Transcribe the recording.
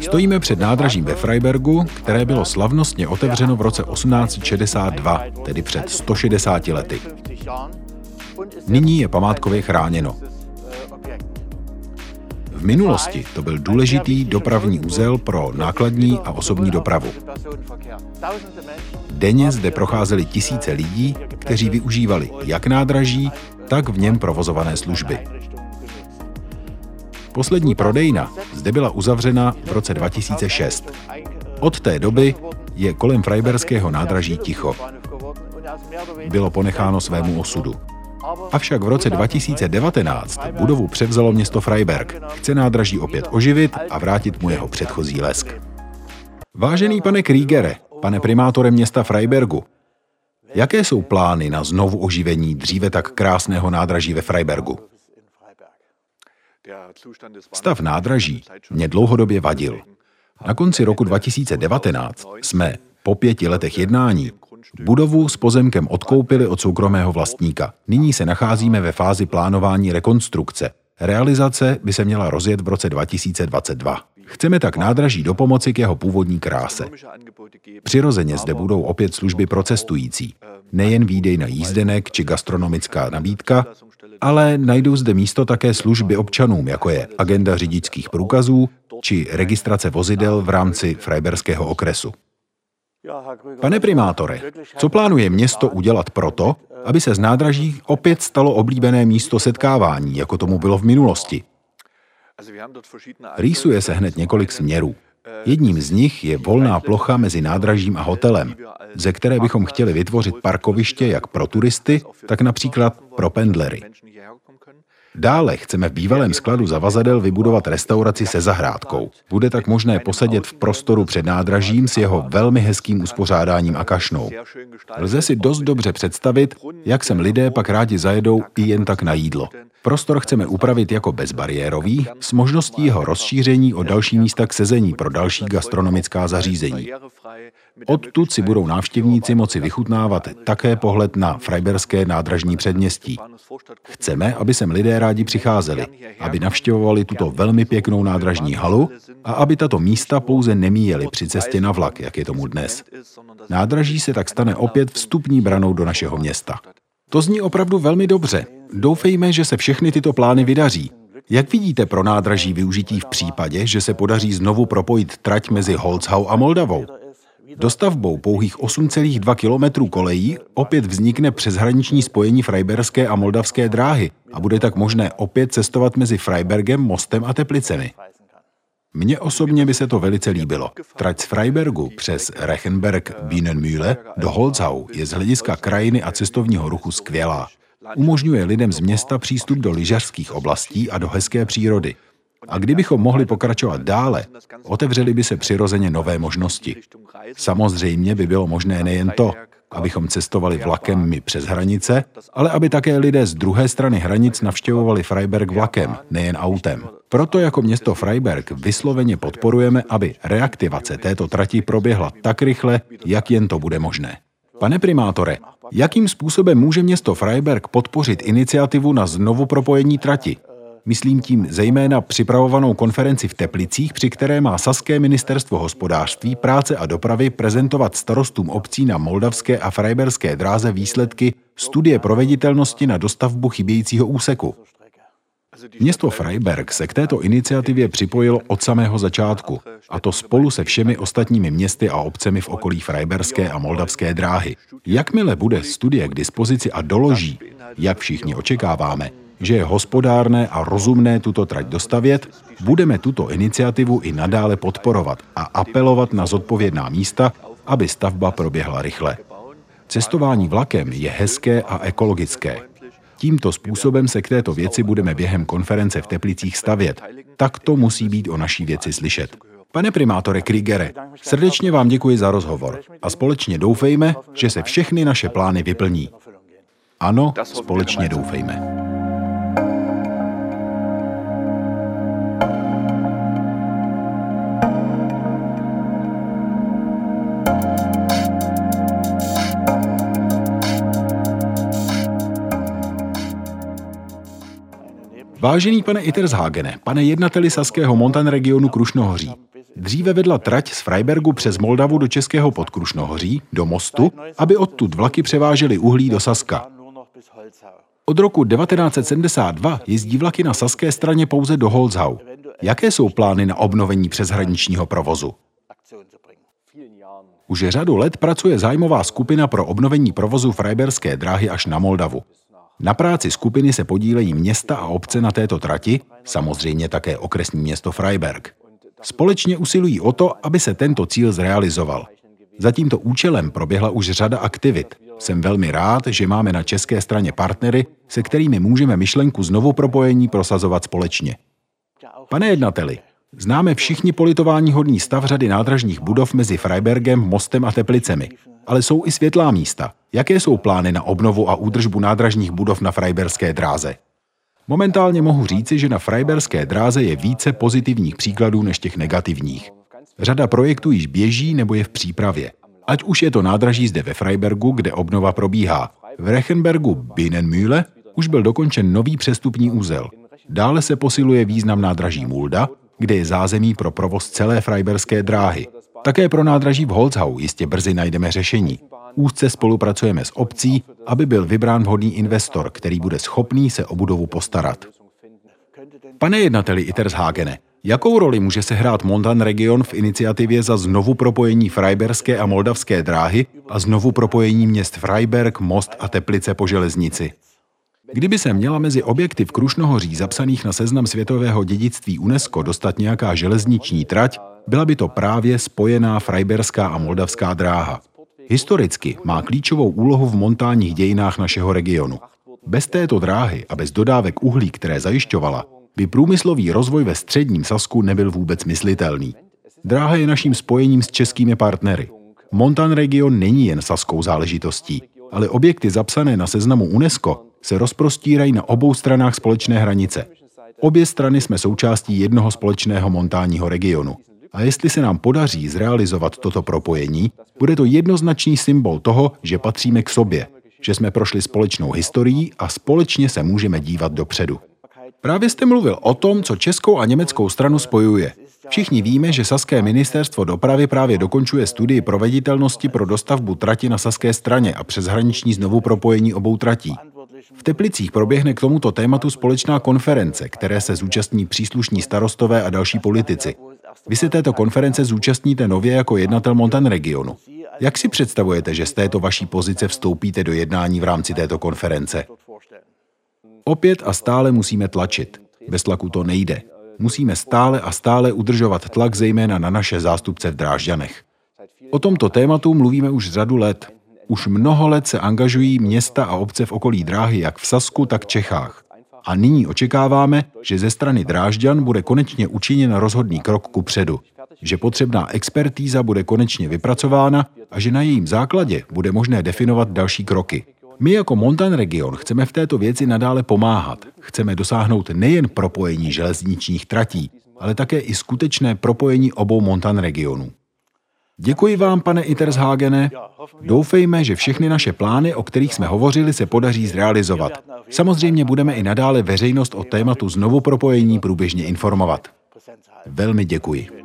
Stojíme před nádražím ve Freibergu, které bylo slavnostně otevřeno v roce 1862, tedy před 160 lety. Nyní je památkově chráněno. V minulosti to byl důležitý dopravní úzel pro nákladní a osobní dopravu. Denně zde procházeli tisíce lidí, kteří využívali jak nádraží, tak v něm provozované služby. Poslední prodejna zde byla uzavřena v roce 2006. Od té doby je kolem Freiberského nádraží ticho. Bylo ponecháno svému osudu. Avšak v roce 2019 budovu převzalo město Freiberg. Chce nádraží opět oživit a vrátit mu jeho předchozí lesk. Vážený pane Kriegere, pane primátore města Freibergu, jaké jsou plány na znovu oživení dříve tak krásného nádraží ve Freibergu? Stav nádraží mě dlouhodobě vadil. Na konci roku 2019 jsme po pěti letech jednání budovu s pozemkem odkoupili od soukromého vlastníka. Nyní se nacházíme ve fázi plánování rekonstrukce. Realizace by se měla rozjet v roce 2022. Chceme tak nádraží do pomoci k jeho původní kráse. Přirozeně zde budou opět služby pro cestující. Nejen výdej na jízdenek či gastronomická nabídka, ale najdou zde místo také služby občanům, jako je agenda řidičských průkazů či registrace vozidel v rámci Freiberského okresu. Pane primátore, co plánuje město udělat proto, aby se z nádraží opět stalo oblíbené místo setkávání, jako tomu bylo v minulosti? Rýsuje se hned několik směrů. Jedním z nich je volná plocha mezi nádražím a hotelem, ze které bychom chtěli vytvořit parkoviště jak pro turisty, tak například pro pendlery. Dále chceme v bývalém skladu zavazadel vybudovat restauraci se zahrádkou. Bude tak možné posedět v prostoru před nádražím s jeho velmi hezkým uspořádáním a kašnou. Lze si dost dobře představit, jak sem lidé pak rádi zajedou i jen tak na jídlo. Prostor chceme upravit jako bezbariérový, s možností jeho rozšíření o další místa k sezení pro další gastronomická zařízení. Odtud si budou návštěvníci moci vychutnávat také pohled na Freiberské nádražní předměstí. Chceme, aby sem lidé rádi přicházeli, aby navštěvovali tuto velmi pěknou nádražní halu a aby tato místa pouze nemíjeli při cestě na vlak, jak je tomu dnes. Nádraží se tak stane opět vstupní branou do našeho města. To zní opravdu velmi dobře. Doufejme, že se všechny tyto plány vydaří. Jak vidíte pro nádraží využití v případě, že se podaří znovu propojit trať mezi Holzhau a Moldavou? Dostavbou pouhých 8,2 kilometrů kolejí opět vznikne přeshraniční spojení Freiberské a Moldavské dráhy a bude tak možné opět cestovat mezi Freibergem, Mostem a Teplicemi. Mně osobně by se to velice líbilo. Trať z Freibergu přes Rechenberg Bienenmühle do Holzhau je z hlediska krajiny a cestovního ruchu skvělá. Umožňuje lidem z města přístup do lyžařských oblastí a do hezké přírody. A kdybychom mohli pokračovat dále, otevřely by se přirozeně nové možnosti. Samozřejmě by bylo možné nejen to, abychom cestovali vlakem my přes hranice, ale aby také lidé z druhé strany hranic navštěvovali Freiberg vlakem, nejen autem. Proto jako město Freiberg vysloveně podporujeme, aby reaktivace této trati proběhla tak rychle, jak jen to bude možné. Pane primátore, jakým způsobem může město Freiberg podpořit iniciativu na znovu propojení trati? Myslím tím zejména připravovanou konferenci v Teplicích, při které má Saské ministerstvo hospodářství, práce a dopravy prezentovat starostům obcí na moldavské a frajberské dráze výsledky studie proveditelnosti na dostavbu chybějícího úseku. Město Freiberg se k této iniciativě připojilo od samého začátku, a to spolu se všemi ostatními městy a obcemi v okolí Freiberské a Moldavské dráhy. Jakmile bude studie k dispozici a doloží, jak všichni očekáváme, že je hospodárné a rozumné tuto trať dostavět, budeme tuto iniciativu i nadále podporovat a apelovat na zodpovědná místa, aby stavba proběhla rychle. Cestování vlakem je hezké a ekologické. Tímto způsobem se k této věci budeme během konference v Teplicích stavět. Tak to musí být o naší věci slyšet. Pane primátore Kriegere, srdečně vám děkuji za rozhovor a společně doufejme, že se všechny naše plány vyplní. Ano, společně doufejme. Vážený pane Itershagene, pane jednateli saského Montan regionu Krušnohoří, Dříve vedla trať z Freibergu přes Moldavu do Českého podkrušnohoří, do mostu, aby odtud vlaky převážely uhlí do Saska. Od roku 1972 jezdí vlaky na saské straně pouze do Holzhau. Jaké jsou plány na obnovení přeshraničního provozu? Už řadu let pracuje zájmová skupina pro obnovení provozu Freiberské dráhy až na Moldavu. Na práci skupiny se podílejí města a obce na této trati, samozřejmě také okresní město Freiberg. Společně usilují o to, aby se tento cíl zrealizoval. Za tímto účelem proběhla už řada aktivit. Jsem velmi rád, že máme na české straně partnery, se kterými můžeme myšlenku znovu propojení prosazovat společně. Pane jednateli, známe všichni politování hodný stav řady nádražních budov mezi Freibergem, Mostem a Teplicemi. Ale jsou i světlá místa. Jaké jsou plány na obnovu a údržbu nádražních budov na Freiberské dráze? Momentálně mohu říci, že na Freiberské dráze je více pozitivních příkladů než těch negativních. Řada projektů již běží nebo je v přípravě. Ať už je to nádraží zde ve Freibergu, kde obnova probíhá. V Rechenbergu Binnenmühle už byl dokončen nový přestupní úzel. Dále se posiluje význam nádraží Mulda, kde je zázemí pro provoz celé Freiberské dráhy. Také pro nádraží v Holzhau jistě brzy najdeme řešení. Úzce spolupracujeme s obcí, aby byl vybrán vhodný investor, který bude schopný se o budovu postarat. Pane jednateli Itershagene, jakou roli může se hrát Montan region v iniciativě za znovu propojení Freiberské a Moldavské dráhy a znovu propojení měst Freiberg, Most a Teplice po železnici? Kdyby se měla mezi objekty v Krušnohoří zapsaných na seznam světového dědictví UNESCO dostat nějaká železniční trať, byla by to právě spojená Freiberská a Moldavská dráha. Historicky má klíčovou úlohu v montánních dějinách našeho regionu. Bez této dráhy a bez dodávek uhlí, které zajišťovala, by průmyslový rozvoj ve středním Sasku nebyl vůbec myslitelný. Dráha je naším spojením s českými partnery. Montan region není jen saskou záležitostí, ale objekty zapsané na seznamu UNESCO se rozprostírají na obou stranách společné hranice. Obě strany jsme součástí jednoho společného montánního regionu. A jestli se nám podaří zrealizovat toto propojení, bude to jednoznačný symbol toho, že patříme k sobě, že jsme prošli společnou historií a společně se můžeme dívat dopředu. Právě jste mluvil o tom, co českou a německou stranu spojuje. Všichni víme, že Saské ministerstvo dopravy právě dokončuje studii proveditelnosti pro dostavbu trati na saské straně a přeshraniční znovu propojení obou tratí. V Teplicích proběhne k tomuto tématu společná konference, které se zúčastní příslušní starostové a další politici. Vy se této konference zúčastníte nově jako jednatel Montan regionu. Jak si představujete, že z této vaší pozice vstoupíte do jednání v rámci této konference? Opět a stále musíme tlačit. Bez tlaku to nejde. Musíme stále a stále udržovat tlak zejména na naše zástupce v Drážďanech. O tomto tématu mluvíme už řadu let. Už mnoho let se angažují města a obce v okolí dráhy jak v Sasku, tak v Čechách. A nyní očekáváme, že ze strany Drážďan bude konečně učiněn rozhodný krok ku předu, že potřebná expertíza bude konečně vypracována a že na jejím základě bude možné definovat další kroky. My jako Montan region chceme v této věci nadále pomáhat. Chceme dosáhnout nejen propojení železničních tratí, ale také i skutečné propojení obou Montan regionů. Děkuji vám, pane Itershagene. Doufejme, že všechny naše plány, o kterých jsme hovořili, se podaří zrealizovat. Samozřejmě budeme i nadále veřejnost o tématu znovu propojení průběžně informovat. Velmi děkuji.